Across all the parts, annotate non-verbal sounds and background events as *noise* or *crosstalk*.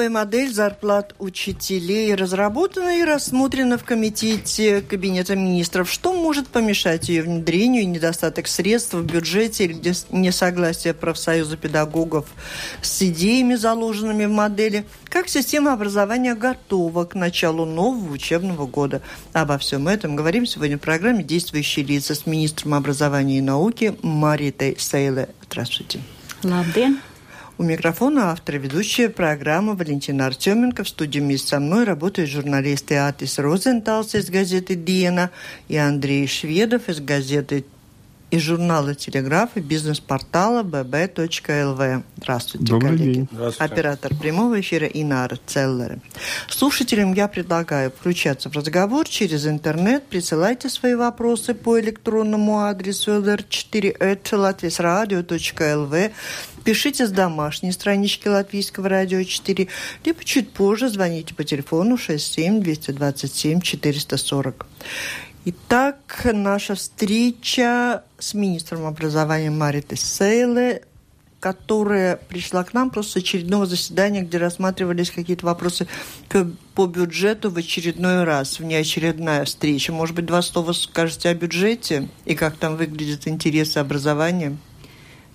новая модель зарплат учителей разработана и рассмотрена в Комитете Кабинета министров. Что может помешать ее внедрению? Недостаток средств в бюджете или несогласие профсоюза педагогов с идеями, заложенными в модели? Как система образования готова к началу нового учебного года? Обо всем этом говорим сегодня в программе «Действующие лица» с министром образования и науки Маритой Сейле. Здравствуйте. Labdien! У микрофона автор ведущая программы Валентина Артеменко. В студии вместе со мной работают журналисты Атис Розенталс из газеты «Диена» и Андрей Шведов из газеты из журнала «Телеграф» и бизнес-портала bb.lv. Здравствуйте, Добрый коллеги. День. Здравствуйте. Оператор прямого эфира Инара Целлер. Слушателям я предлагаю включаться в разговор через интернет. Присылайте свои вопросы по электронному адресу lr4.lv Пишите с домашней странички Латвийского радио 4, либо чуть позже звоните по телефону 67 227 440. Итак, наша встреча с министром образования Маритой Сейле, которая пришла к нам просто с очередного заседания, где рассматривались какие-то вопросы по бюджету в очередной раз, внеочередная встреча. Может быть, два слова скажете о бюджете и как там выглядят интересы образования?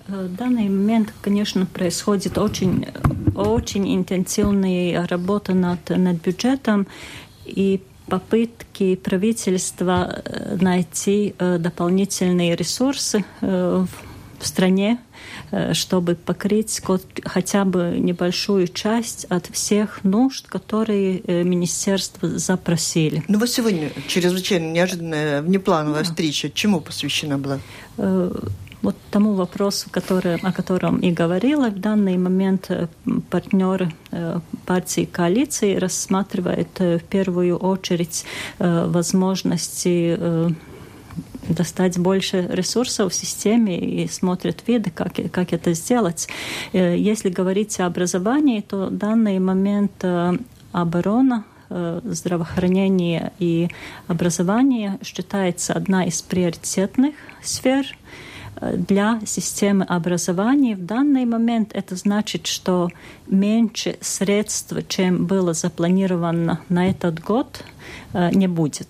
В данный момент, конечно, происходит очень, очень интенсивная работа над, над бюджетом и попытки правительства э, найти э, дополнительные ресурсы э, в стране, чтобы покрыть хотя бы небольшую часть от всех нужд, которые министерство запросили. Ну вот сегодня чрезвычайно неожиданная внеплановая да. встреча. Чему посвящена была? Вот тому вопросу, который, о котором и говорила, в данный момент э, партнеры э, партии коалиции рассматривают э, в первую очередь возможности достать больше ресурсов в системе и смотрят виды, как, как это сделать. Если говорить о образовании, то в данный момент оборона здравоохранение и образование считается одна из приоритетных сфер – для системы образования в данный момент это значит, что меньше средств, чем было запланировано на этот год, э, не будет.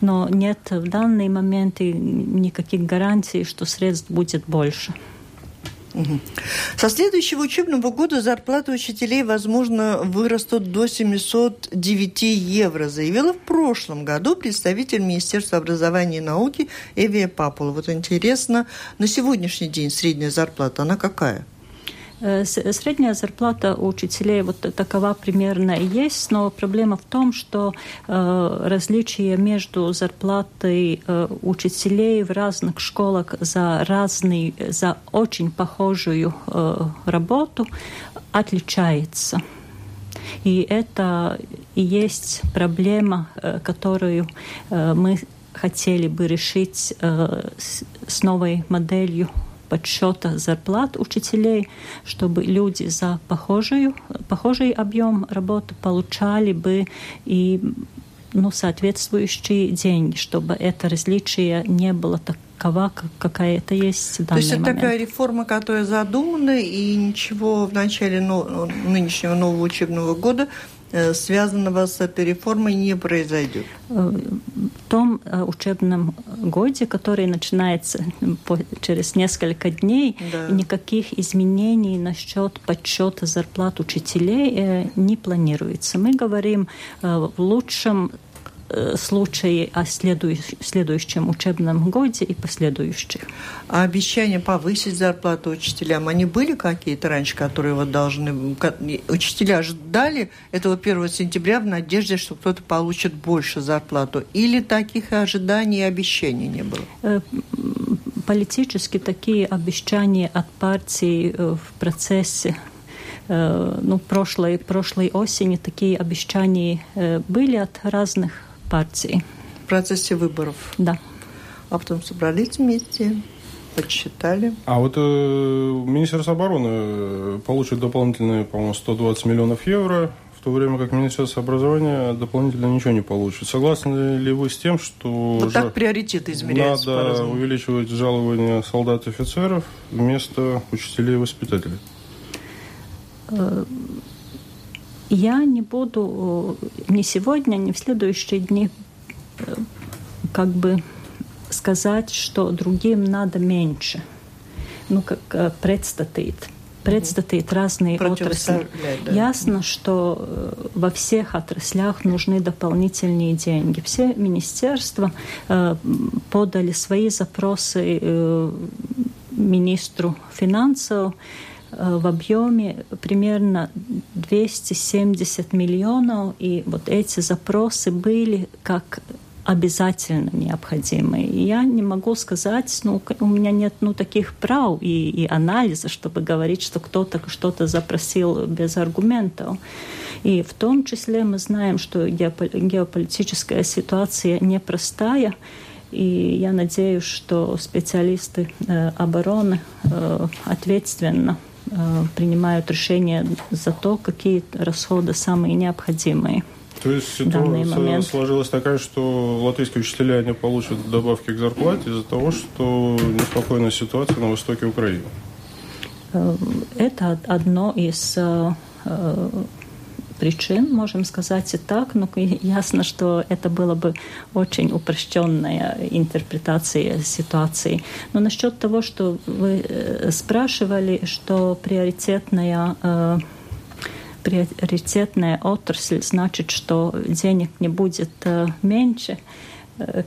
Но нет в данный момент никаких гарантий, что средств будет больше. Со следующего учебного года зарплаты учителей, возможно, вырастут до 709 евро, заявила в прошлом году представитель Министерства образования и науки Эвия Папула. Вот интересно, на сегодняшний день средняя зарплата, она какая? Э, средняя зарплата у учителей вот такова примерно и есть, но проблема в том, что э, различия между зарплатой э, учителей в разных школах за разный, за очень похожую работу отличается. И это и есть проблема, которую мы хотели бы решить с новой моделью подсчета зарплат учителей, чтобы люди за похожую, похожий объем работы получали бы и ну, соответствующие деньги, чтобы это различие не было такова, какая это есть в То есть это момент. такая реформа, которая задумана, и ничего в начале но, нынешнего нового учебного года связанного с этой реформой не произойдет? Э, в том э, учебном годе, который начинается через несколько дней, да. никаких изменений насчет подсчета зарплат учителей не планируется. Мы говорим в лучшем э, случае о следующем, следующем учебном годе и последующих. А обещания повысить зарплату учителям, они были какие-то раньше, которые вот должны... Учителя ждали этого 1 сентября в надежде, что кто-то получит больше зарплату? Или таких ожиданий и обещаний не было? Э, политически такие обещания от партии э, в процессе ну, прошлой, прошлой осени такие обещания были от разных партий. В процессе выборов? Да. А потом собрались вместе, подсчитали. А вот э, Министерство обороны э, получит дополнительные, по-моему, 120 миллионов евро, в то время как Министерство образования дополнительно ничего не получит. Согласны ли вы с тем, что... Вот так приоритеты измеряются Надо увеличивать жалования солдат и офицеров вместо учителей и воспитателей? Э, я не буду э, ни сегодня, ни в следующие дни э, как бы сказать, что другим надо меньше. Ну, как предстоит. Предстоит разные отрасли. Да. Ясно, что во всех отраслях нужны дополнительные деньги. Все министерства подали свои запросы министру финансов Э, в объеме примерно 270 миллионов, и вот эти запросы были как обязательно необходимые. И я не могу сказать, ну, у меня нет ну, таких прав и, и анализа, чтобы говорить, что кто-то что-то запросил без аргументов. И в том числе мы знаем, что геополитическая ситуация непростая, и я надеюсь, что специалисты э, обороны э, ответственно Э, принимают решения за то, какие расходы самые необходимые. То есть ситуация сложилась такая, что латвийские учителя не получат добавки к зарплате из-за того, что неспокойная ситуация на востоке Украины? Э, это одно из э, причин, можем сказать и так, но *laughs* ясно, что это было бы очень упрощенная интерпретация ситуации. Но насчет того, что вы э, спрашивали, что приоритетная э, приоритетная отрасль значит, что денег не будет э, меньше –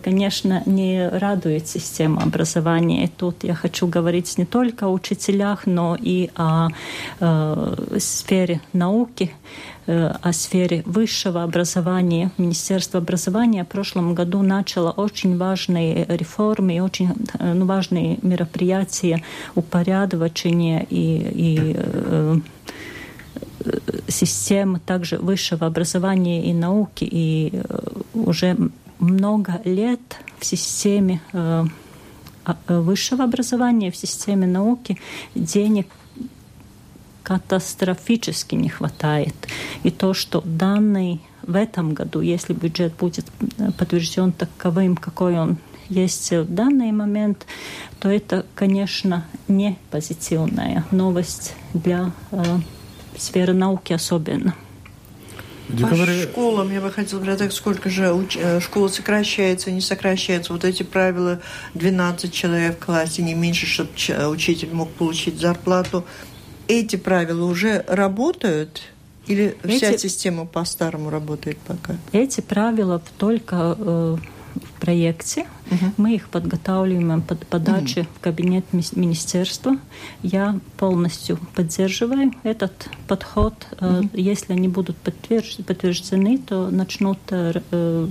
конечно, не радует система образования. И тут я хочу говорить не только о учителях, но и о э, сфере науки, э, о сфере высшего образования. Министерство образования в прошлом году начало очень важные реформы, очень э, ну, важные мероприятия упорядочения и, и э, системы также высшего образования и науки, и уже много лет в системе э, а, э, высшего образования, в системе науки денег катастрофически не хватает. И то, что данный в этом году, если бюджет будет э, подтвержден таковым, какой он есть в данный момент, то это, конечно, не позитивная новость для э, сферы науки особенно. Декабре... По школам я бы хотела сказать, так сколько же уч... Э, школа сокращается, не сокращается. Вот эти правила 12 человек в классе, не меньше, чтобы учитель мог получить зарплату. Эти правила уже работают? Или эти... вся система по-старому работает пока? Эти правила только э, в проекте. Угу. Мы их подготавливаем под подачу угу. в кабинет министерства. Я полностью поддерживаю этот подход. Угу. Если они будут подтверждены, то начнут э,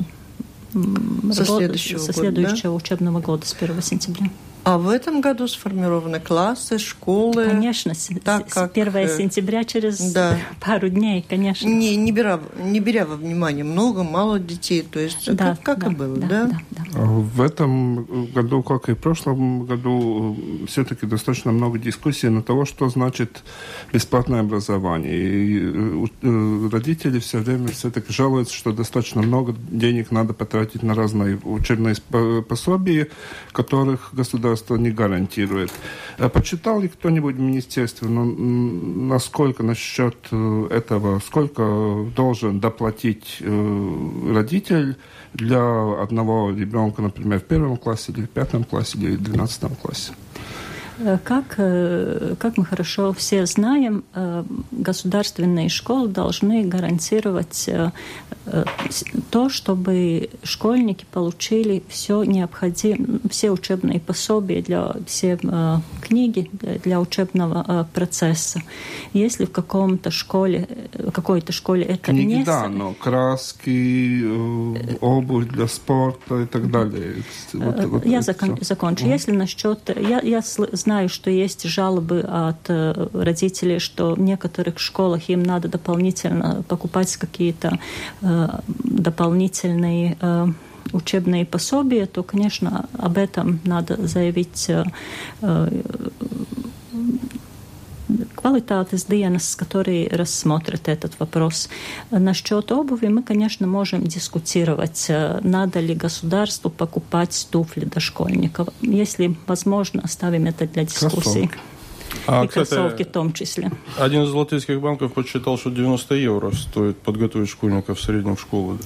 со следующего, со следующего года, да? учебного года, с 1 сентября. А в этом году сформированы классы, школы? Конечно, так с, 1 как... Э, сентября через да. *laughs* пару дней, конечно. Не, не, беря, не беря во внимание много, мало детей, то есть да, как, как да, и было, да? да? да, да. В этом году, как и в прошлом году, все-таки достаточно много дискуссий на того, что значит бесплатное образование. И э, э, родители все время все-таки жалуются, что достаточно много денег надо потратить на разные учебные пособия, которых государство государство не гарантирует. А почитал ли кто-нибудь в министерстве, ну, насколько насчет э, этого, сколько должен доплатить э, родитель для одного ребенка, например, в первом классе, или в пятом классе, или в двенадцатом классе? Э, как, э, как мы хорошо все знаем, э, государственные школы должны гарантировать то, чтобы школьники получили все необходимое, все учебные пособия для все книги для учебного процесса. Если в каком-то школе, какой-то школе это Книги, не... да, но краски, обувь для спорта и так далее. Вот, вот я закон, закончу. Если насчет... Я, я знаю, что есть жалобы от э, родителей, что в некоторых школах им надо дополнительно покупать какие-то э, дополнительные э, учебные пособия, то, конечно, об этом надо заявить квалитатес dienas, которые рассмотрят этот вопрос. Насчет обуви мы, конечно, можем дискутировать, надо ли государству покупать туфли дошкольников. Если возможно, оставим это для дискуссии. А, и кстати, кроссовки в том числе. Один из латвийских банков подсчитал, что 90 евро стоит подготовить школьников в среднем в школу.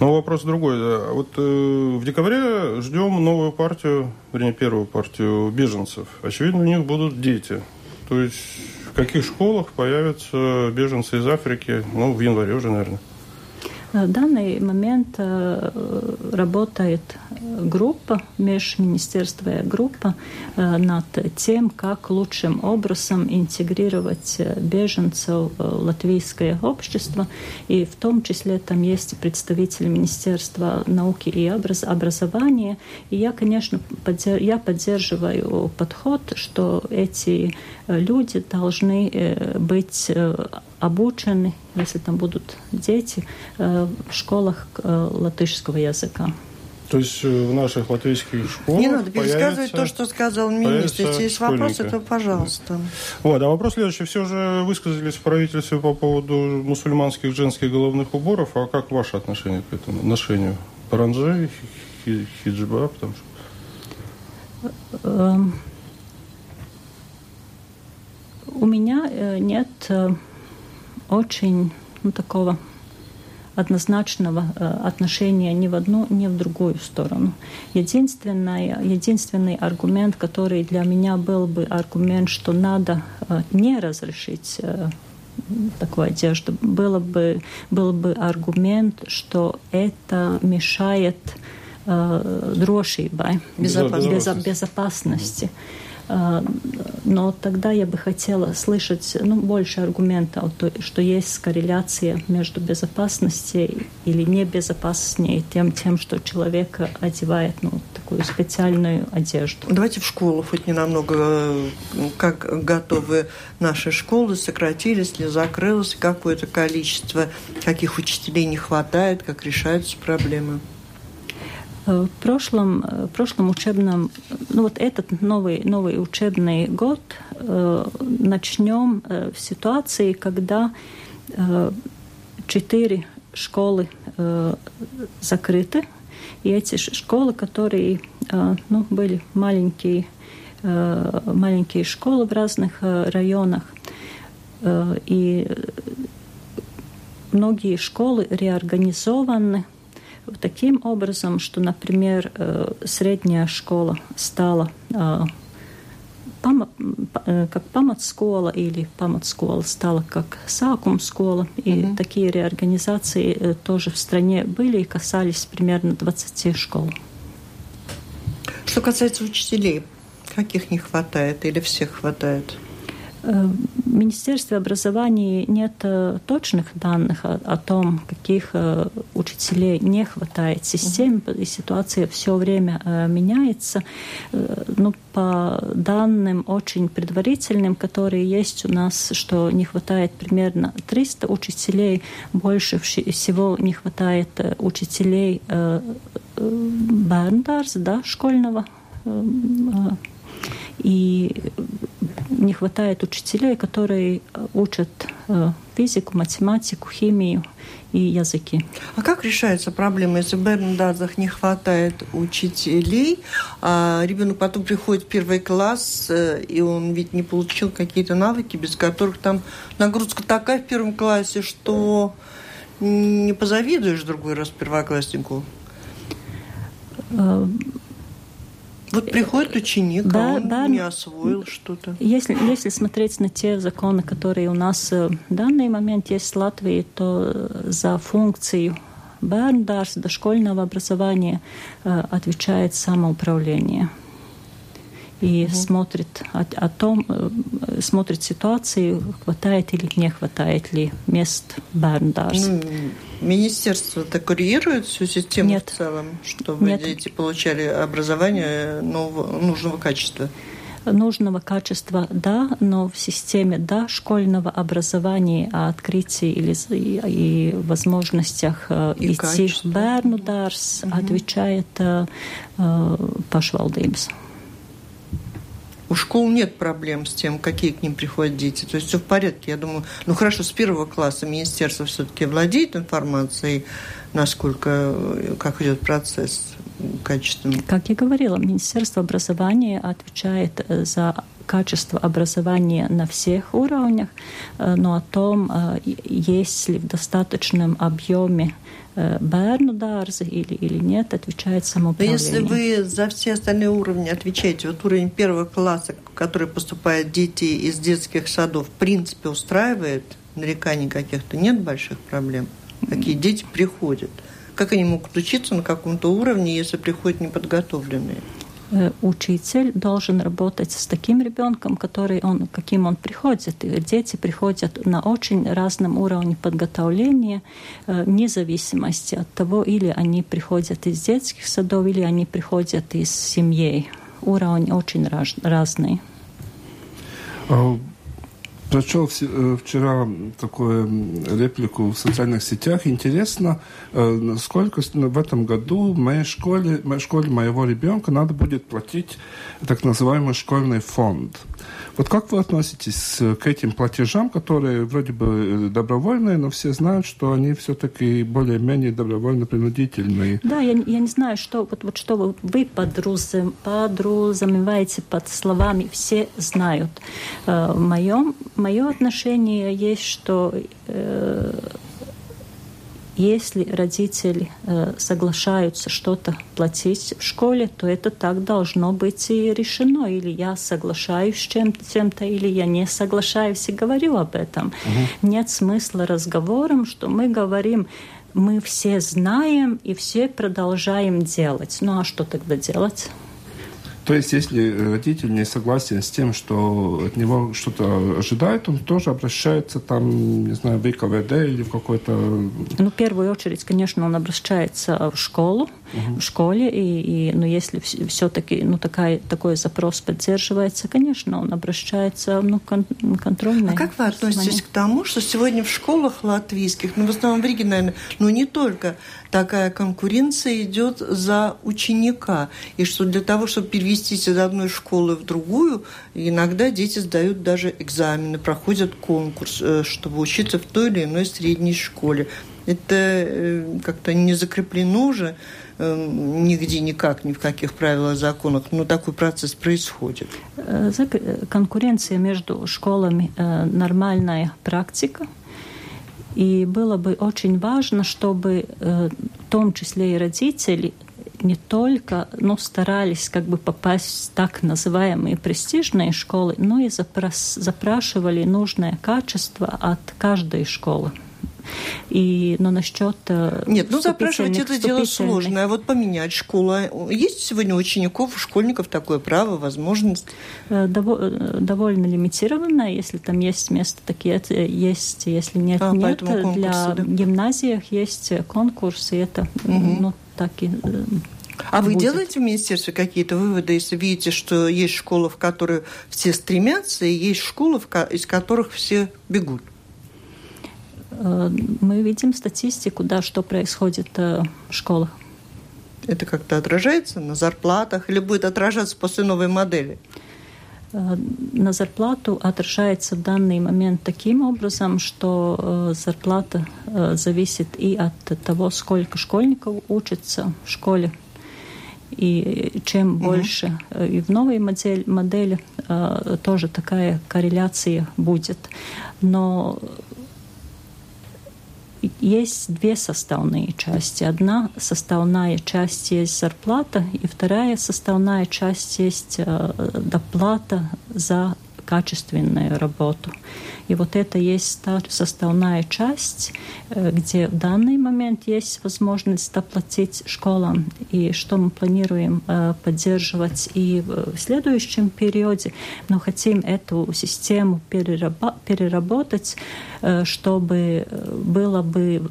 Но вопрос другой. Вот э, в декабре ждем новую партию, вернее, первую партию беженцев. Очевидно, у них будут дети. То есть в каких школах появятся беженцы из Африки, ну, в январе уже, наверное. В данный момент э, работает группа, межминистерственная группа э, над тем, как лучшим образом интегрировать беженцев в латвийское общество. И в том числе там есть представители Министерства науки и образования. И я, конечно, я поддерживаю подход, что эти люди должны э, быть обучены, если там будут дети, в школах латышского языка. То есть э, в наших латвийских школах Не надо пересказывать то, что сказал министр. Если есть вопросы, то пожалуйста. Вот, а вопрос следующий. Все же высказались в правительстве по поводу мусульманских женских головных уборов. А как ваше отношение к этому ношению? Паранджи, хиджаба? Потому что... Эм, у меня э, нет э, очень ну, такого однозначного э, отношения ни в одну, ни в другую сторону. Единственный, единственный аргумент, который для меня был бы аргумент, что надо э, не разрешить э, такую одежду, было бы, был бы аргумент, что это мешает э, дрошибой, безопасности. безопасности. А, но тогда я бы хотела слышать ну, больше аргументов, что есть корреляция между безопасностью или небезопасностью тем, тем, что человек одевает ну, такую специальную одежду. Давайте в школу хоть не намного, как готовы наши школы, сократились ли, закрылось какое-то количество, каких учителей не хватает, как решаются проблемы. В прошлом, в прошлом учебном, ну вот этот новый, новый учебный год э, начнем э, в ситуации, когда э, четыре школы э, закрыты, и эти школы, которые э, ну, были маленькие, э, маленькие школы в разных э, районах, э, и многие школы реорганизованы – таким образом, что, например, э, средняя школа стала э, э, как паматскола или паматскола стала как сакумскола. И mm-hmm. такие реорганизации тоже в стране были и касались примерно 20 школ. Что касается учителей, каких не хватает или всех хватает? В Министерстве образования нет э, точных данных о, о том, каких э, учителей не хватает в системе, и ситуация все время э, меняется. Ну, по данным очень предварительным, которые есть у нас, что не хватает примерно 300 учителей, больше всего не хватает учителей Берндарс, да, школьного и не хватает учителей, которые э, учат э, физику, математику, химию и языки. А как решается проблема, если в Бернадазах не хватает учителей, а ребенок потом приходит в первый класс, э, и он ведь не получил какие-то навыки, без которых там нагрузка такая в первом классе, что не позавидуешь другой раз первокласснику? Вот приходит ученик, да, а он да, не освоил что-то. Если, если смотреть на те законы, которые у нас в данный момент есть в Латвии, то за функцию дошкольного дошкольного образования отвечает самоуправление и угу. смотрит о, о том, э, смотрит ситуацию, хватает или не хватает ли мест Берндарс. Ну, министерство-то курирует всю систему Нет. в целом, чтобы Нет. дети получали образование нового, нужного качества? нужного качества, да, но в системе да, школьного образования, о открытии или, и, возможностях э, и идти качество. в dārs угу. отвечает э, э, pašvaldības. У школ нет проблем с тем, какие к ним приходят дети. То есть все в порядке. Я думаю, ну хорошо, с первого класса министерство все-таки владеет информацией, насколько, как идет процесс качественный. Как я говорила, Министерство образования отвечает э, за качество образования на всех уровнях, э, но о том, э, есть ли в достаточном объеме bērnu дārзы или, или нет, отвечает самоуправление. Если вы за все остальные уровни отвечаете, вот уровень первого класса, в который поступают дети из детских садов, в принципе устраивает, нареканий каких-то нет больших проблем? Какие дети приходят? Как они могут учиться на каком-то уровне, если приходят неподготовленные? Э, учитель должен работать с таким ребенком, который он, каким он приходит. И дети приходят на очень разном уровне подготовления, э, вне зависимости от того, или они приходят из детских садов, или они приходят из семьи. Уровень очень раз, разный. Прочел э, вчера такую реплику в социальных сетях. Интересно, э, сколько в этом году в моей школе, в школе моего ребенка надо будет платить так называемый школьный фонд. Вот как вы относитесь к этим платежам, которые вроде бы э, добровольные, но все знают, что они все-таки более-менее добровольно-принудительные? Да, я, я не знаю, что, вот, вот что вы, подрузам, подразумеваете под словами «все знают». Э, моем, мое отношение есть, что э, если родители э, соглашаются что-то платить в школе, то это так должно быть и решено. Или я соглашаюсь с чем-то, или я не соглашаюсь и говорю об этом. Угу. Нет смысла разговором, что мы говорим, мы все знаем и все продолжаем делать. Ну а что тогда делать? То есть, если родитель не согласен с тем, что от него что-то ожидает, он тоже обращается там, не знаю, в ИКВД или в какой-то... Ну, в первую очередь, конечно, он обращается в школу, угу. в школе, и, и ну, если все-таки ну, такая, такой запрос поддерживается, конечно, он обращается ну, кон контрольной. А как вы относитесь к тому, что сегодня в школах латвийских, ну, в основном в Риге, наверное, но не только, такая конкуренция идет за ученика, и что для того, чтобы перевести перевестись из одной школы в другую, иногда дети сдают даже экзамены, проходят конкурс, э, чтобы учиться в той или иной средней школе. Это э, как-то не закреплено уже э, нигде никак, ни в каких правилах, законах, но такой процесс происходит. Конкуренция между школами – нормальная практика, и было бы очень важно, чтобы в том числе и родители не только ну, старались как бы попасть в так называемые престижные школы, но и запрашивали нужное качество от каждой школы. И, но насчет э, Нет, ну запрашивать это дело сложное. А вот поменять школу. Есть сегодня у учеников, у школьников такое право, возможность? Э, э, довольно лимитированное. Если там есть место, такие есть. Если нет, а, нет. Для да. гимназиях есть конкурсы. Это угу. ну, так и а вы делаете в министерстве какие-то выводы, если видите, что есть школы, в которые все стремятся, и есть школы, из которых все бегут? Э, мы видим статистику, да, что происходит э, в школах. Это как-то отражается на зарплатах или будет отражаться после новой модели? Э, на зарплату отражается в данный момент таким образом, что зарплата зависит и от того, сколько школьников учатся в школе, и чем угу. больше и в новой модели, модели тоже такая корреляция будет. Но есть две составные части. Одна составная часть есть зарплата, и вторая составная часть есть доплата за качественную работу. И вот это есть та составная часть, э, где в данный момент есть возможность доплатить школам, и что мы планируем э, поддерживать и в следующем периоде. Но хотим эту систему переработать, э, чтобы было бы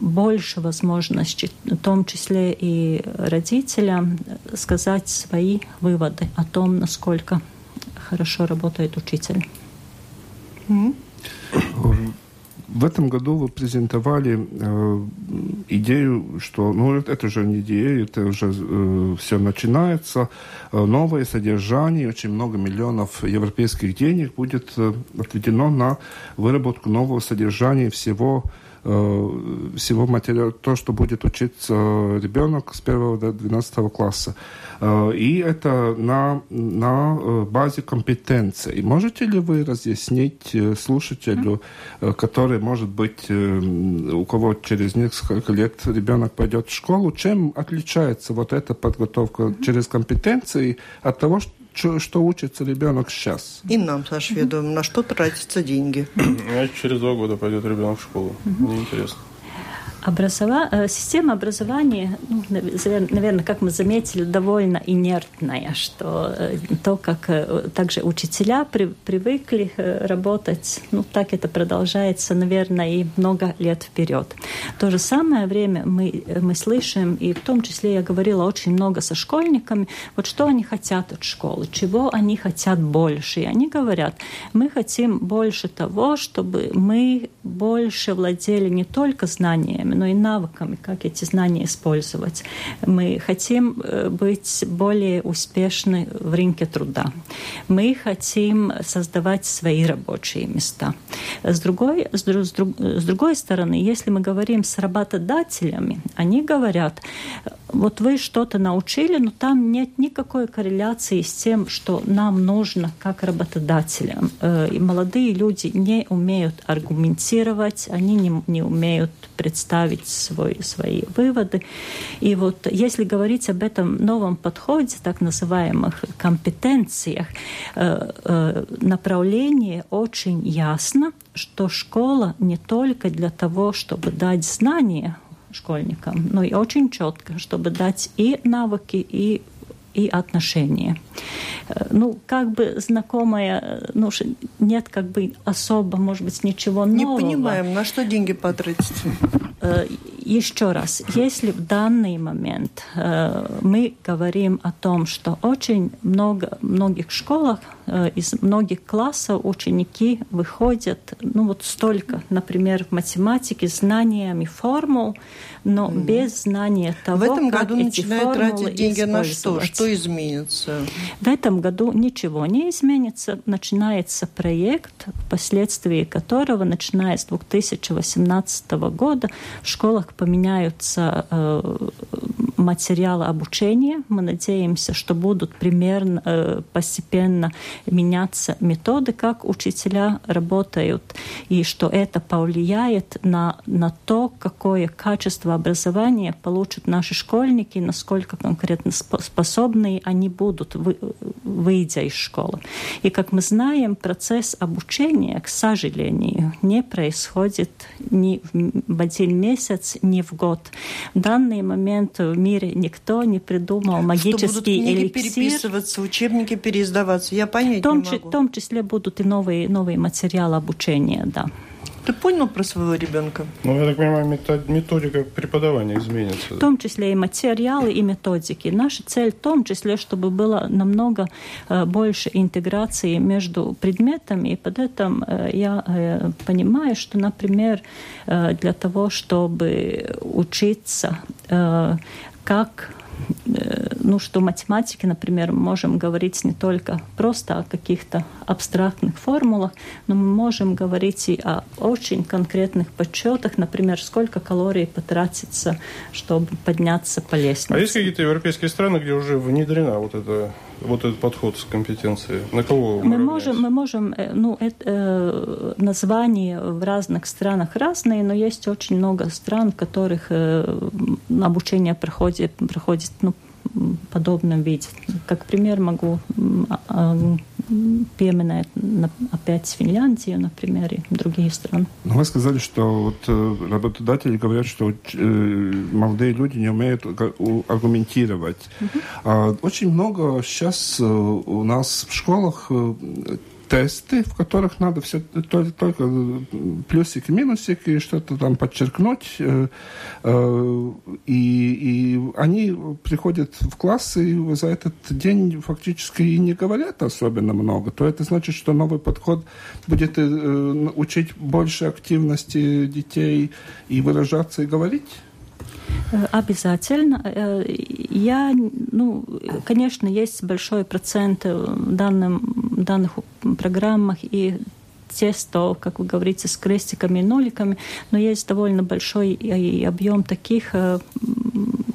больше возможностей, в том числе и родителям, сказать свои выводы о том, насколько хорошо работает учитель. В этом году вы презентовали э, идею, что, ну, это же не идея, это уже э, все начинается. Э, новое содержание, очень много миллионов европейских денег будет э, отведено на выработку нового содержания всего Э, всего материала, то, что будет учиться ребенок с 1 до 12 класса. Э, и это на, на э, базе компетенций. Можете ли вы разъяснить слушателю, который, может быть, у кого через несколько лет ребенок пойдет в школу, чем отличается вот эта подготовка через компетенции от того, что что, что учится ребенок сейчас. И нам, Саша, ведом, на что тратятся деньги. Через два года пойдет ребенок в школу. Мне интересно. Образова... Э, система образования, ну, наверное, как мы заметили, довольно инертная, что э, то, как э, также учителя при, привыкли работать, ну, так это продолжается, наверное, и много лет вперед. В то же самое время мы, мы слышим, и в том числе я говорила очень много со школьниками, вот что они хотят от школы, чего они хотят больше. И они говорят, мы хотим больше того, чтобы мы больше владели не только знаниями, но и навыками, как эти знания использовать. Мы хотим э, быть более успешны в рынке труда. Мы хотим создавать свои рабочие места. С другой, с, друг, с другой стороны, если мы говорим с работодателями, они говорят, вот вы что-то научили, но там нет никакой корреляции с тем, что нам нужно как работодателям. Э, и молодые люди не умеют аргументировать, они не, не умеют представить свой, свои выводы. И вот если говорить об этом новом подходе, так называемых компетенциях, э, э, направление очень ясно, что школа не только для того, чтобы дать знания школьникам, но и очень четко, чтобы дать и навыки, и и отношения. Э, ну, как бы знакомая, ну, нет как бы особо, может быть, ничего нового. Не понимаем, на что деньги потратить? Еще раз, если в данный момент э, мы говорим о том, что очень много, в многих школах, э, из многих классов ученики выходят, ну вот столько, например, в математике, знаниями формул, но mm. без знания того, В этом как году эти начинают тратить деньги на что? Что изменится? В этом году ничего не изменится. Начинается проект, впоследствии которого, начиная с 2018 года, в школах поменяются э, материалы обучения. Мы надеемся, что будут примерно э, постепенно меняться методы, как учителя работают, и что это повлияет на, на то, какое качество образования получат наши школьники, насколько конкретно способны они будут, вы, выйдя из школы. И, как мы знаем, процесс обучения, к сожалению, не происходит ни в один месяц, ни в год. В данный момент в мире никто не придумал магический что будут книги эликсир. переписываться, учебники переиздаваться. Я понять в том, не могу. В том числе будут и новые, новые материалы обучения, да. Ты понял про своего ребенка? Ну, я так понимаю, методика преподавания изменится. В том числе и материалы, и методики. Наша цель в том числе, чтобы было намного э, больше интеграции между предметами. И под этим э, я э, понимаю, что, например, для того, чтобы учиться, как ну, что математики, например, можем говорить не только просто о каких-то абстрактных формулах, но мы можем говорить и о очень конкретных подсчетах, например, сколько калорий потратится, чтобы подняться по лестнице. А есть какие-то европейские страны, где уже внедрена вот эта вот этот подход с компетенцией? На кого мы, мы можем, мы можем, э, ну, это, э, названия в разных странах разные, но есть очень много стран, в которых э, обучение проходит, проходит ну, подобном виде. Как пример могу а, а, пеменать опять Финляндию, например, и другие страны. Но вы сказали, что вот э, работодатели говорят, что э, молодые люди не умеют аргументировать. Угу. Очень много сейчас э, у нас в школах тесты, в которых надо все только, только плюсики, минусики, что-то там подчеркнуть. Э, э, и, и они приходят в класс и за этот день фактически и не говорят особенно много. То это значит, что новый подход будет э, учить больше активности детей и выражаться и говорить? Э, обязательно. Э, я, ну, конечно, есть большой процент в данном, данных программах и тестов, как вы говорите, с крестиками и ноликами, но есть довольно большой объем таких э, Э,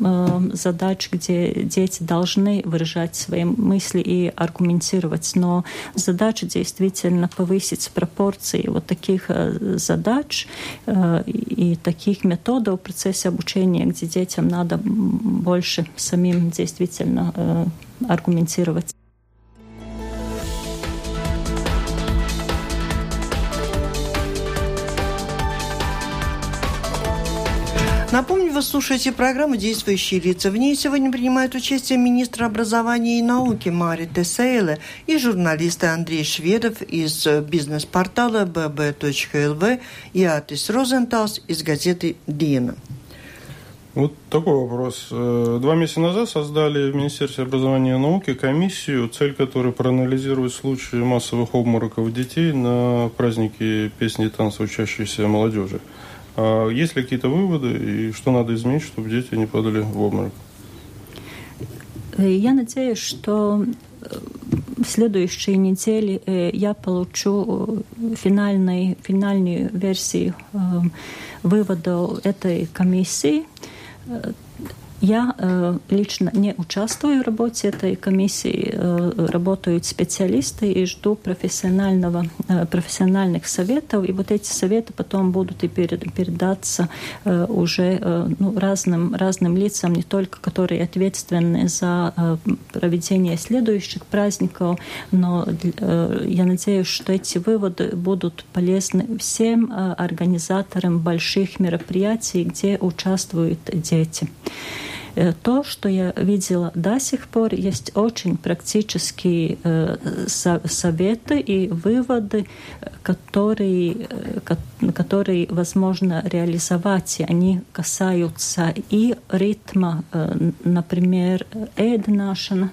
задач, где дети должны выражать свои мысли и аргументировать. Но задача действительно повысить пропорции вот таких э, задач э, и таких методов в процессе обучения, где детям надо больше самим действительно аргументировать. Вы слушаете программу «Действующие лица». В ней сегодня принимают участие министр образования и науки Мари Тесейле и журналисты Андрей Шведов из бизнес-портала bb.lv и Атис Розенталс из газеты «Дина». Вот такой вопрос. Э, два месяца назад создали в Министерстве образования и науки комиссию, цель которой проанализировать случаи массовых обмороков детей на праздники песни и танца учащейся молодежи. А есть ли какие-то выводы и что надо изменить, чтобы дети не падали в обморок? Я надеюсь, что э, в следующей неделе э, я получу э, финальный, финальную версию вывода этой комиссии. Я э, лично не участвую в работе этой комиссии, э, работают специалисты и жду профессионального, э, профессиональных советов. И вот эти советы потом будут и передаться э, уже э, ну, разным, разным лицам, не только которые ответственны за э, проведение следующих праздников, но э, я надеюсь, что эти выводы будут полезны всем э, организаторам больших мероприятий, где участвуют дети. Э, то, что я видела до сих пор, есть очень практические э, советы и выводы, которые, э, которые возможно реализовать. И они касаются и ритма, например, эднашена,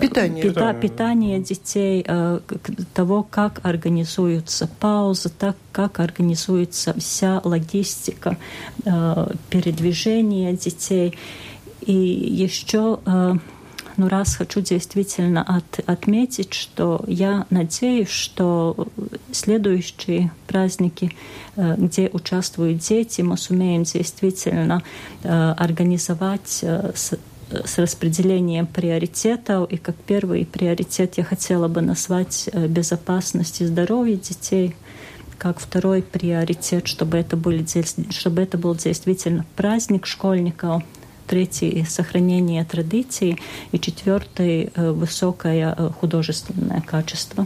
Питание. Пита, питание детей, э, того, как организуется пауза, так как организуется вся логистика э, передвижения детей. И еще э, ну, раз хочу действительно от, отметить, что я надеюсь, что следующие праздники, где участвуют дети, мы сумеем действительно организовать с распределением приоритетов. И как первый приоритет я хотела бы назвать э, безопасность и здоровье детей как второй приоритет, чтобы это, были, чтобы это был действительно праздник школьников, третий — сохранение традиций, и четвертый — э, высокое э, художественное качество.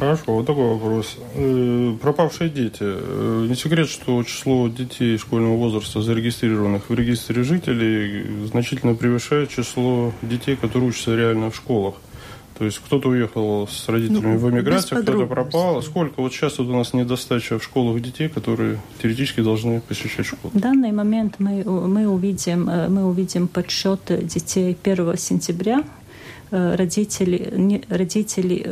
Хорошо, вот такой вопрос. Э, пропавшие дети. Э, не секрет, что число детей школьного возраста, зарегистрированных в регистре жителей, значительно превышает число детей, которые учатся реально в школах. То есть кто-то уехал с родителями ну, в эмиграцию, кто-то пропал. Сколько вот сейчас вот у нас недостача в школах детей, которые теоретически должны посещать школу? В данный момент мы, мы, увидим, э, мы увидим подсчет детей 1 сентября родители, не, родители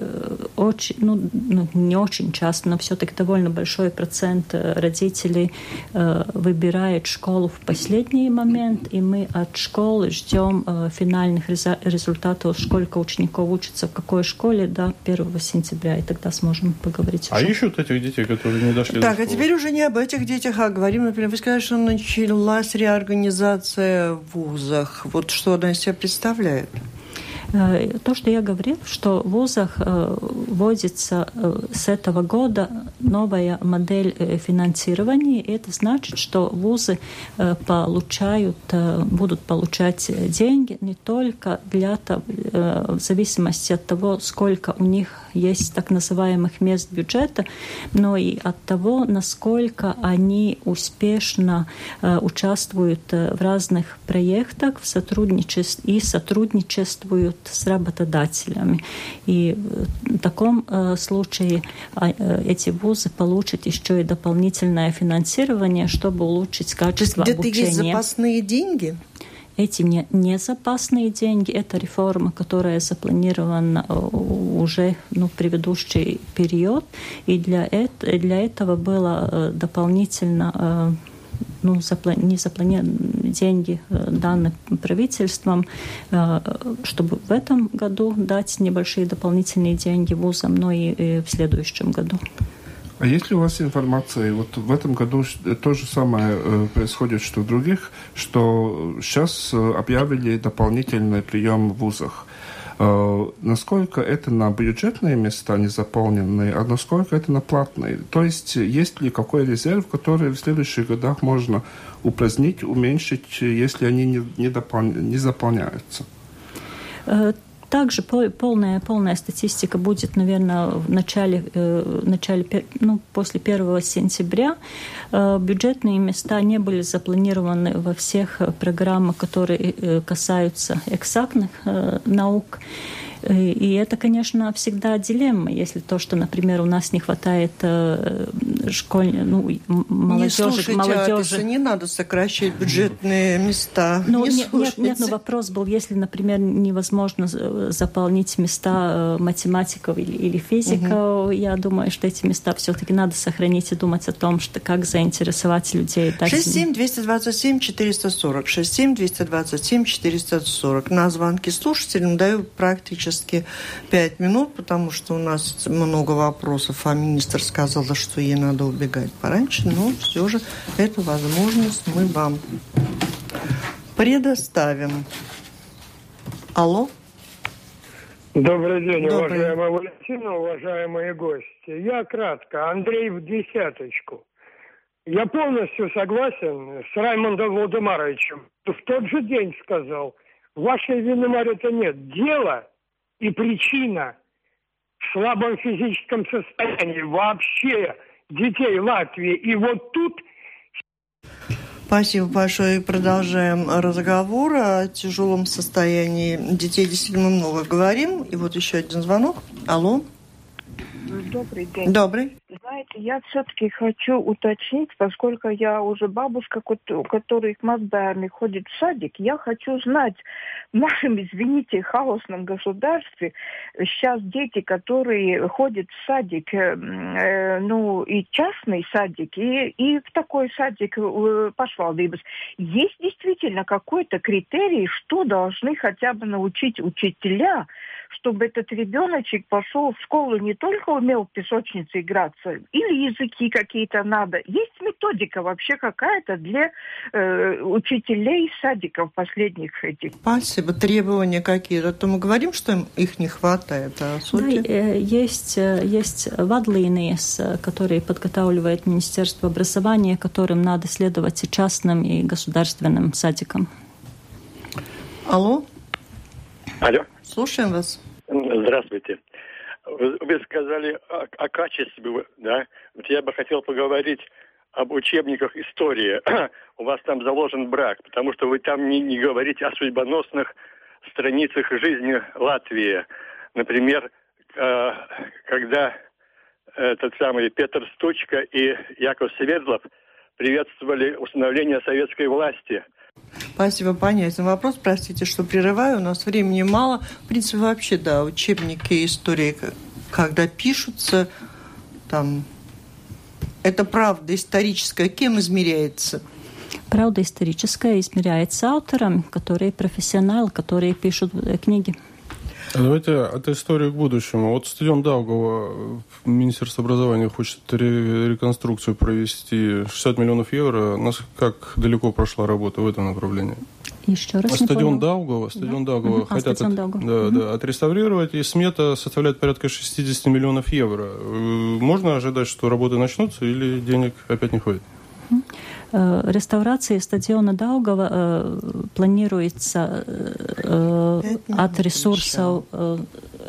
очень, ну, ну, не очень часто, но все-таки довольно большой процент родителей выбирает школу в последний момент, и мы от школы ждем финальных результатов, сколько учеников учатся в какой школе до 1 сентября, и тогда сможем поговорить. А ищут этих детей, которые не дошли так, до школы? Так, а теперь уже не об этих детях, а говорим, например, вы сказали, что началась реорганизация в вузах. Вот что она из себя представляет? Э, то, что я говорил, что в вузах э, вводится э, с этого года новая модель финансирования, это значит, что вузы получают, будут получать деньги не только для того, в зависимости от того, сколько у них есть так называемых мест бюджета, но и от того, насколько они успешно участвуют в разных проектах в сотрудничестве и сотрудничествуют с работодателями. И в таком э, случае а, э, эти вузы получат еще и дополнительное финансирование, чтобы улучшить качество То есть обучения. Где-то есть запасные деньги? Эти не, не деньги, это реформа, которая запланирована э, уже ну, в предыдущий период, и для, это, для этого было дополнительно ну, не запланированы деньги э, даны правительством, э, чтобы в этом году дать небольшие дополнительные деньги вузам, но и в следующем году. А есть ли у вас информация, вот в этом году то же самое э, происходит, что в других, что сейчас объявили дополнительный прием в вузах? Э, насколько это на бюджетные места не заполненные, а насколько это на платные. То есть есть ли какой резерв, который в следующих годах можно упразднить, уменьшить, если они не, не, допол... не заполняются? Э, также полная, полная статистика будет, наверное, в начале, э, начале ну, после 1 сентября. Э, бюджетные места не были запланированы во всех программах, которые э, касаются экзактных наук. И это, конечно, всегда дилемма, если то, что, например, у нас не хватает э, школьной, ну, молодежи, не слушайте, молодежи. Адреса, не надо сокращать бюджетные места. Ну, не нет, нет, нет, но вопрос был, если, например, невозможно заполнить места э, математиков или, или физиков, угу. я думаю, что эти места все-таки надо сохранить и думать о том, что как заинтересовать людей. 67 227 440, 67 227 440. На звонки слушателям даю практически практически пять минут, потому что у нас много вопросов, а министр сказала, что ей надо убегать пораньше, но все же эту возможность мы вам предоставим. Алло? Добрый день, Добрый. уважаемая Валентина, уважаемые гости. Я кратко, Андрей в десяточку. Я полностью согласен с Раймондом Владимировичем. В тот же день сказал, вашей вины, Мария, нет. Дело и причина в слабом физическом состоянии вообще детей Латвии. И вот тут Спасибо большое. Продолжаем разговор о тяжелом состоянии детей. Действительно много говорим. И вот еще один звонок. Алло. Добрый день. Добрый. Знаете, я все-таки хочу уточнить, поскольку я уже бабушка, у которой к Мазбарме ходит в садик, я хочу знать, в нашем, извините, хаосном государстве сейчас дети, которые ходят в садик, э, э, ну, и частный садик, и, и в такой садик э, пашвалдыбас, есть действительно какой-то критерий, что должны хотя бы научить учителя, чтобы этот ребеночек пошел в школу не только умел в песочнице играться, или языки какие-то надо. Есть методика вообще какая-то для э, учителей садиков последних этих. Спасибо. Требования какие-то. То мы говорим, что им их не хватает, а сути... Да, э, есть, э, есть вадлинии, которые подготавливает Министерство образования, которым надо следовать и частным, и государственным садикам. Алло? Алло. Слушаем вас. Здравствуйте. Вы сказали о, о качестве, да? Вот я бы хотел поговорить об учебниках истории. *clears throat* У вас там заложен брак, потому что вы там не, не говорите о судьбоносных страницах жизни Латвии. Например, э, когда этот самый Петр Стучка и Яков Свердлов приветствовали установление советской власти – Спасибо, понятен вопрос. Простите, что прерываю, у нас времени мало. В принципе, вообще, да, учебники истории, когда пишутся, там, это правда историческая, кем измеряется? Правда историческая измеряется автором, которые профессионалы, которые пишут э, книги. А давайте от истории к будущему. Вот стадион Даугова, Министерство образования хочет реконструкцию провести 60 миллионов евро. Нас как далеко прошла работа в этом направлении? Еще раз а стадион Даугова, стадион да? Даугова угу. хотят а, стадион Даугова. Да, угу. да, отреставрировать, и смета составляет порядка 60 миллионов евро. Э, можно ожидать, что работы начнутся или денег опять не хватит? Э, реставрация стадиона Даугава э, планируется э, от ресурсов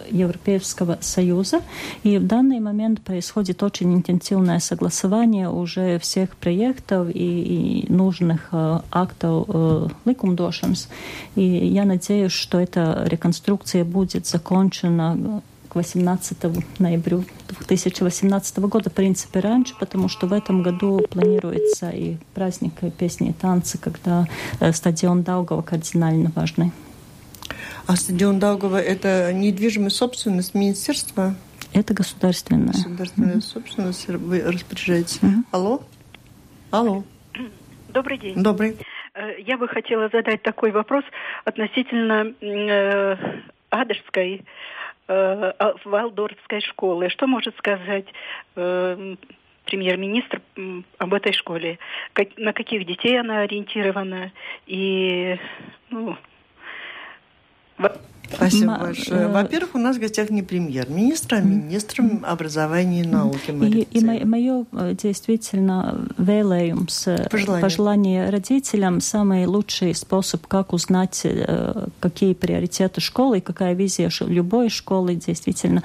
Европейского Союза. И в данный момент происходит очень интенсивное согласование уже всех проектов и, и нужных актов э, ликумдошанс. И я надеюсь, что эта реконструкция будет закончена к 18 ноябрю 2018 года, в принципе, раньше, потому что в этом году планируется и праздник песни и танцы, когда э, стадион Даугова кардинально важный. А стадион Даугова – это недвижимая собственность министерства? Это государственная. Государственная mm-hmm. собственность, вы распоряжаетесь. Mm-hmm. Алло? Алло. Добрый день. Добрый. Э, я бы хотела задать такой вопрос относительно э, Адерской э, Валдорфской школы. Что может сказать э, премьер-министр об этой школе? Как, на каких детей она ориентирована? И ну, Спасибо М- большое. Э, Во-первых, у нас в гостях не премьер-министр, а министр образования и науки. И, и мое э, действительно vēlējums, э, пожелание. пожелание родителям, самый лучший способ, как узнать, какие приоритеты школы, какая визия любой школы, действительно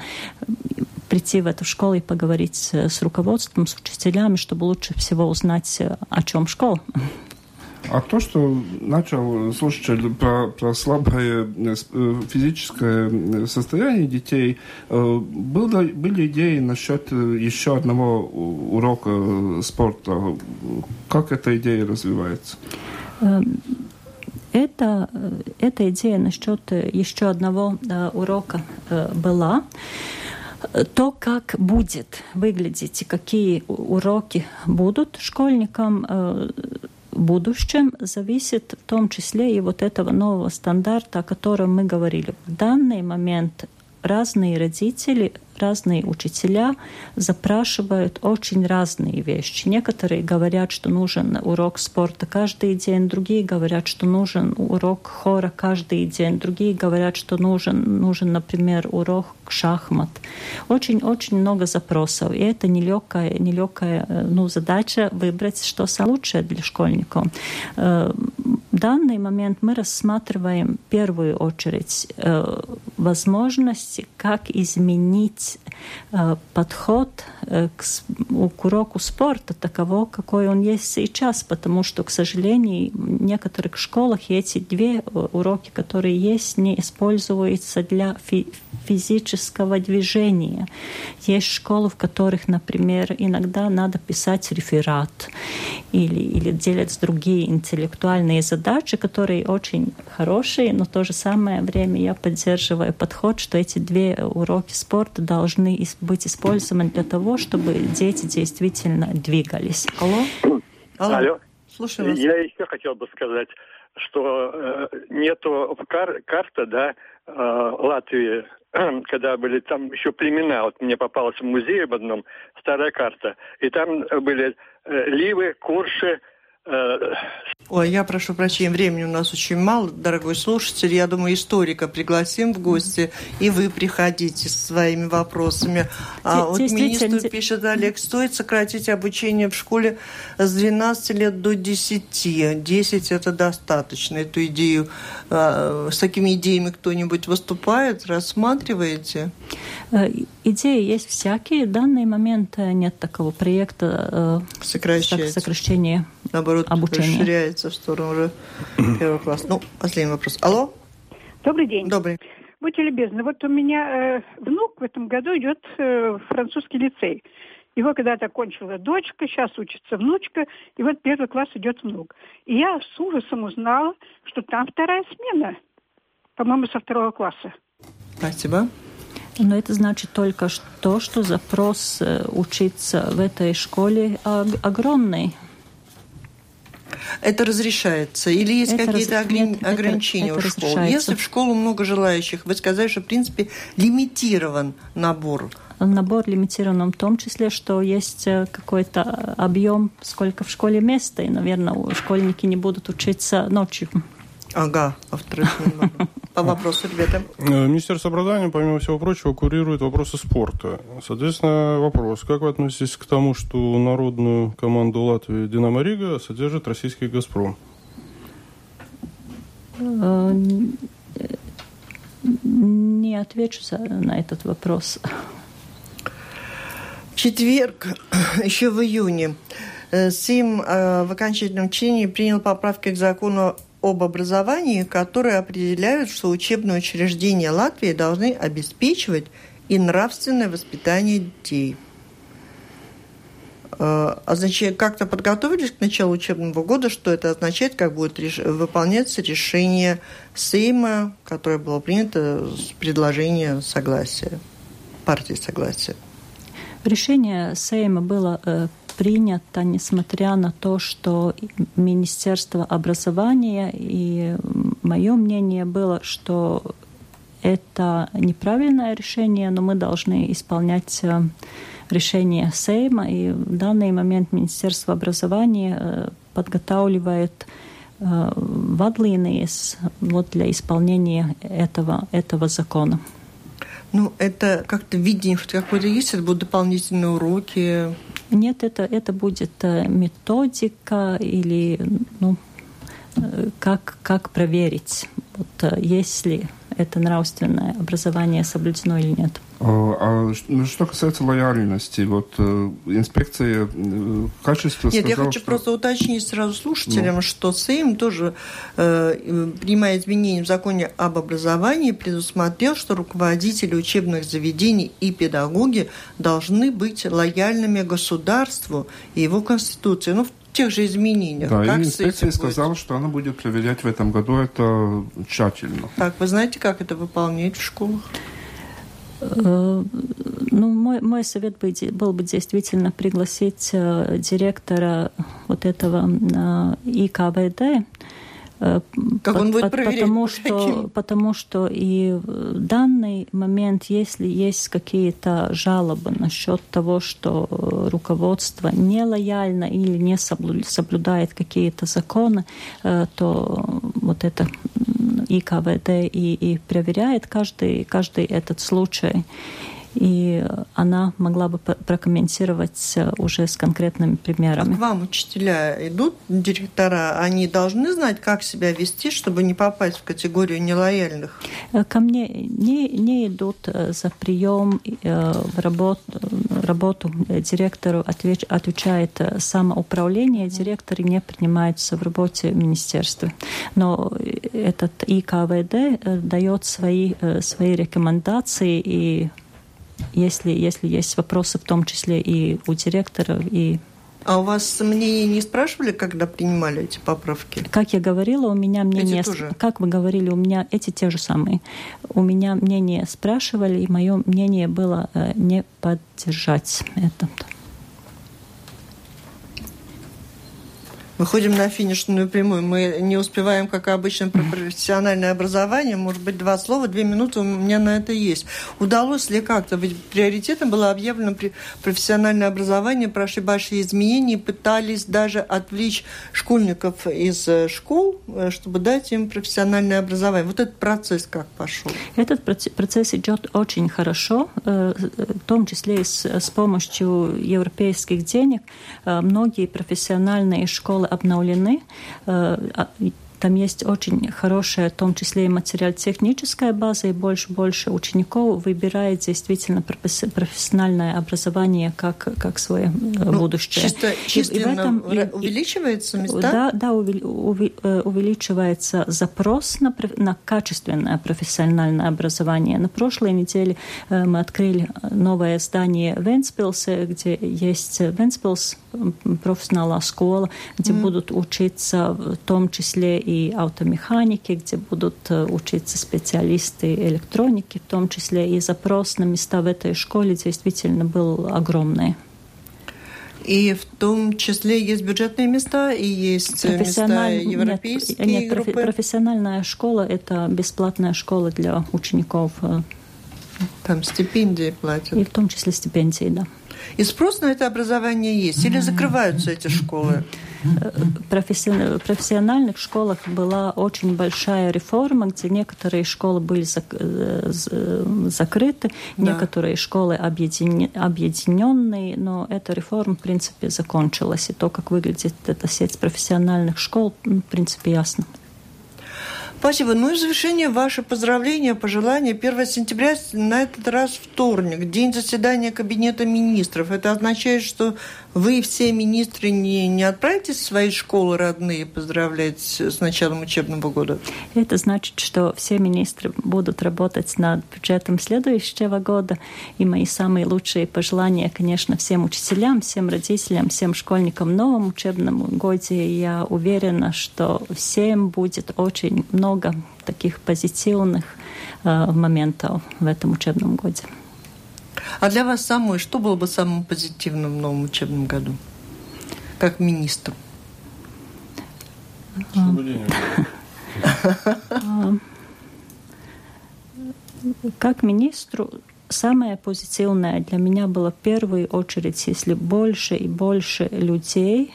прийти в эту школу и поговорить с руководством, с учителями, чтобы лучше всего узнать, о чем школа. А то, что начал слушатель про, про слабое э, э, физическое состояние детей, э, было, были идеи насчет еще одного урока спорта. Как эта идея развивается? Это, эта идея насчет еще одного урока была. То, как будет выглядеть и какие уроки будут школьникам, будущем зависит в том числе и вот этого нового стандарта, о котором мы говорили. В данный момент разные родители разные учителя запрашивают очень разные вещи. Некоторые говорят, что нужен урок спорта каждый день, другие говорят, что нужен урок хора каждый день, другие говорят, что нужен, нужен например, урок шахмат. Очень-очень много запросов. И это нелегкая, нелегкая ну, задача выбрать, что самое лучшее для школьников. В данный момент мы рассматриваем в первую очередь э, возможности, как изменить э, подход э, к, уроку спорта таково, какой он есть сейчас, потому что, к сожалению, в некоторых школах эти две э, уроки, которые есть, не используются для фи физического движения. Есть школы, в которых, например, иногда надо писать реферат или, или делать другие интеллектуальные задачи, которые очень хорошие, но в то же самое время я поддерживаю подход, что эти две уроки спорта должны быть использованы для того, чтобы дети действительно двигались. Алло? Алло. Алло. Слушаю вас. Я еще хотел бы сказать, что э, нету кар карта, да, э, Латвии, *clears throat* когда были там еще племена, вот мне попалась в музее в одном старая карта, и там были э, ливы, курши, Ой, я прошу прощения, времени у нас очень мало, дорогой слушатель. Я думаю, историка пригласим в гости, и вы приходите со своими вопросами. А вот министр пишет, Олег, стоит сократить обучение в школе с 12 лет до 10. 10 это достаточно. Эту идею, а, с такими идеями кто-нибудь выступает, рассматриваете? Идеи есть всякие. В данный момент э, нет такого проекта э, сокращения Наоборот, обучения. расширяется в сторону уже *clears throat* первого класса. Ну, последний вопрос. Алло? Добрый день. Добрый. Будьте любезны, вот у меня э, внук в этом году идет э, в французский лицей. Вот когда-то кончила дочка, сейчас учится внучка, и вот первый класс идет внук. И я с ужасом узнала, что там вторая смена, по-моему, со второго класса. Спасибо. Но это значит только то, что запрос э, учиться в этой школе огромный. Это разрешается? Или есть какие-то раз... ограни... Нет, ограничения это, это у школ? Если в школу много желающих, вы сказали, что, в принципе, лимитирован набор набор лимитирован в том числе, что есть э, какой-то объем, сколько в школе места, и, наверное, школьники не будут учиться ночью. Ага, а вторых По вопросу, ребята. Э, Министерство образования, помимо всего прочего, курирует вопросы спорта. Соответственно, вопрос. Как вы относитесь к тому, что народную команду Латвии «Динамо Рига» содержит российский «Газпром»? Э, не отвечу на этот вопрос. В четверг, *coughs* еще в июне, э, СИМ в окончательном чтении принял поправки к закону об образовании, которые определяют, что учебные учреждения Латвии должны обеспечивать и нравственное воспитание детей. А, а значит, как-то подготовились к началу учебного года, что это означает, как будет реш... выполняться решение Сейма, которое было принято с предложения согласия, партии согласия. Решение Сейма было э, принято, несмотря на то, что Министерство образования и мое мнение было, что это неправильное решение, но мы должны исполнять э, решение Сейма. И в данный момент Министерство образования э, подготавливает э, вадлинии вот для исполнения этого, этого закона. Ну, это как-то видение какое-то есть, это будут дополнительные уроки. Нет, это, это будет э, методика или ну, э, как, как проверить, вот, э, если это нравственное образование соблюдено или нет. А, а ну, что касается лояльности, вот э, инспекция э, качества Нет, сказала, я хочу что... просто уточнить сразу слушателям, ну. что Сейм тоже, э, принимая изменения в законе об образовании, предусмотрел, что руководители учебных заведений и педагоги должны быть лояльными государству и его конституции. Ну, в тех же изменениях. Да, как и инспекция сказала, будет? что она будет проверять в этом году это тщательно. Так, вы знаете, как это выполнять в школах? Э, ну, мой, мой совет был бы действительно пригласить э, директора вот этого ИКВД, Э, как он будет проверять? Потому *laughs* что, потому что и в данный момент, если есть какие-то жалобы насчет того, что руководство не лояльно или не соблюдает какие-то законы, э, то вот это ИКВД и, и проверяет каждый, каждый этот случай и она могла бы прокомментировать э, уже с конкретными примерами. К вам учителя идут, директора, они должны знать, как себя вести, чтобы не попасть в категорию нелояльных? Э, ко мне не, не идут э, за прием в работу, работу директору отвеч, отвечает самоуправление, директоры не принимаются в работе министерства. Но этот ИКВД дает свои, свои рекомендации и если, если есть вопросы, в том числе и у директора, и а у вас мнение не спрашивали, когда принимали эти поправки? Как я говорила, у меня мнение... Эти тоже? Как вы говорили, у меня эти те же самые. У меня мнение спрашивали, и мое мнение было э, не поддержать это. Выходим на финишную прямую. Мы не успеваем, как обычно, про профессиональное образование. Может быть, два слова, две минуты у меня на это есть. Удалось ли как-то? Ведь приоритетом было объявлено профессиональное образование, прошли большие изменения, пытались даже отвлечь школьников из э, школ, э, чтобы дать им профессиональное образование. Вот этот процесс как пошел? Этот процесс идет очень хорошо, э, в том числе и с помощью европейских денег. Многие профессиональные школы обновлены. Э, там есть очень хорошая, в том числе и материально-техническая база, и больше-больше учеников выбирает действительно профессиональное образование как, как свое ну, будущее. Чисто, чисто и, и в этом, увеличивается места? Да, да увеличивается запрос на, на качественное профессиональное образование. На прошлой неделе мы открыли новое здание в Венспилсе, где есть Венспилс профессиональная школа, где mm. будут учиться в том числе и автомеханики, где будут э, учиться специалисты электроники, в том числе и запрос на места в этой школе действительно был огромный. И в том числе есть бюджетные места и есть места европейские нет, нет, группы? профессиональная школа – это бесплатная школа для учеников. Э, Там стипендии платят? И в том числе стипендии, да. И спрос на это образование есть? Или закрываются эти школы? Профессиональных школах была очень большая реформа, где некоторые школы были э, закрыты, да. некоторые школы объединенные, но эта реформа, в принципе, закончилась. И то, как выглядит эта сеть профессиональных школ, в принципе, ясно. Спасибо. Ну и в завершение ваше поздравление, пожелание. 1 сентября на этот раз вторник, день заседания Кабинета министров. Это означает, что вы все министры не, не отправитесь в свои школы родные поздравлять с началом учебного года? Это значит, что все министры будут работать над бюджетом следующего года. И мои самые лучшие пожелания, конечно, всем учителям, всем родителям, всем школьникам в новом учебном годе. Я уверена, что всем будет очень много таких позитивных э, моментов в этом учебном годе. А для вас самое, что было бы самым позитивным в новом учебном году? Как министру? Как министру самое позитивное для меня было в первую очередь, если больше и больше людей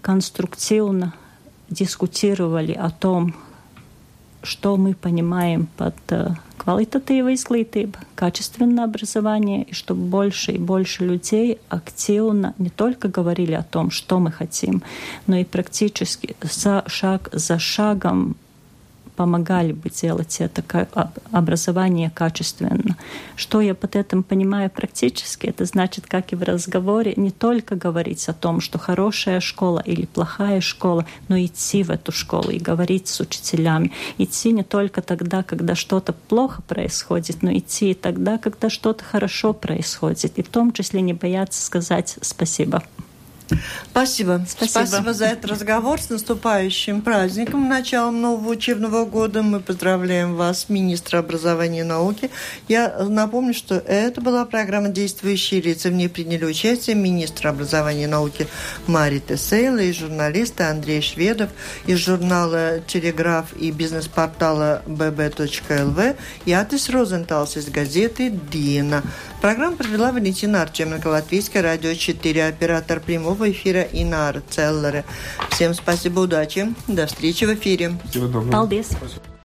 конструктивно дискутировали о том, что мы понимаем под э, квалitatīva izglītība, качественное образование, и чтобы больше и больше людей активно не только говорили о том, что мы хотим, но и практически шаг за шагом помогали бы делать это образование качественно. Что я под этим понимаю практически? Это значит, как и в разговоре, не только говорить о том, что хорошая школа или плохая школа, но идти в эту школу и говорить с учителями. Идти не только тогда, когда что-то плохо происходит, но идти и тогда, когда что-то хорошо происходит. И в том числе не бояться сказать спасибо. Спасибо. Спасибо. Спасибо за этот разговор. С наступающим праздником, началом нового учебного года. Мы поздравляем вас, министра образования и науки. Я напомню, что это была программа «Действующие лица». В ней приняли участие министр образования и науки Мария Тесейла и журналисты Андрей Шведов из журнала «Телеграф» и бизнес-портала bb.lv и Атис Розенталс из газеты «Дина». Программу провела Валентина Артеменко, Латвийское радио 4, оператор прямого эфира Инар Целлера. Всем спасибо, удачи, до встречи в эфире. Всего доброго. Paldies.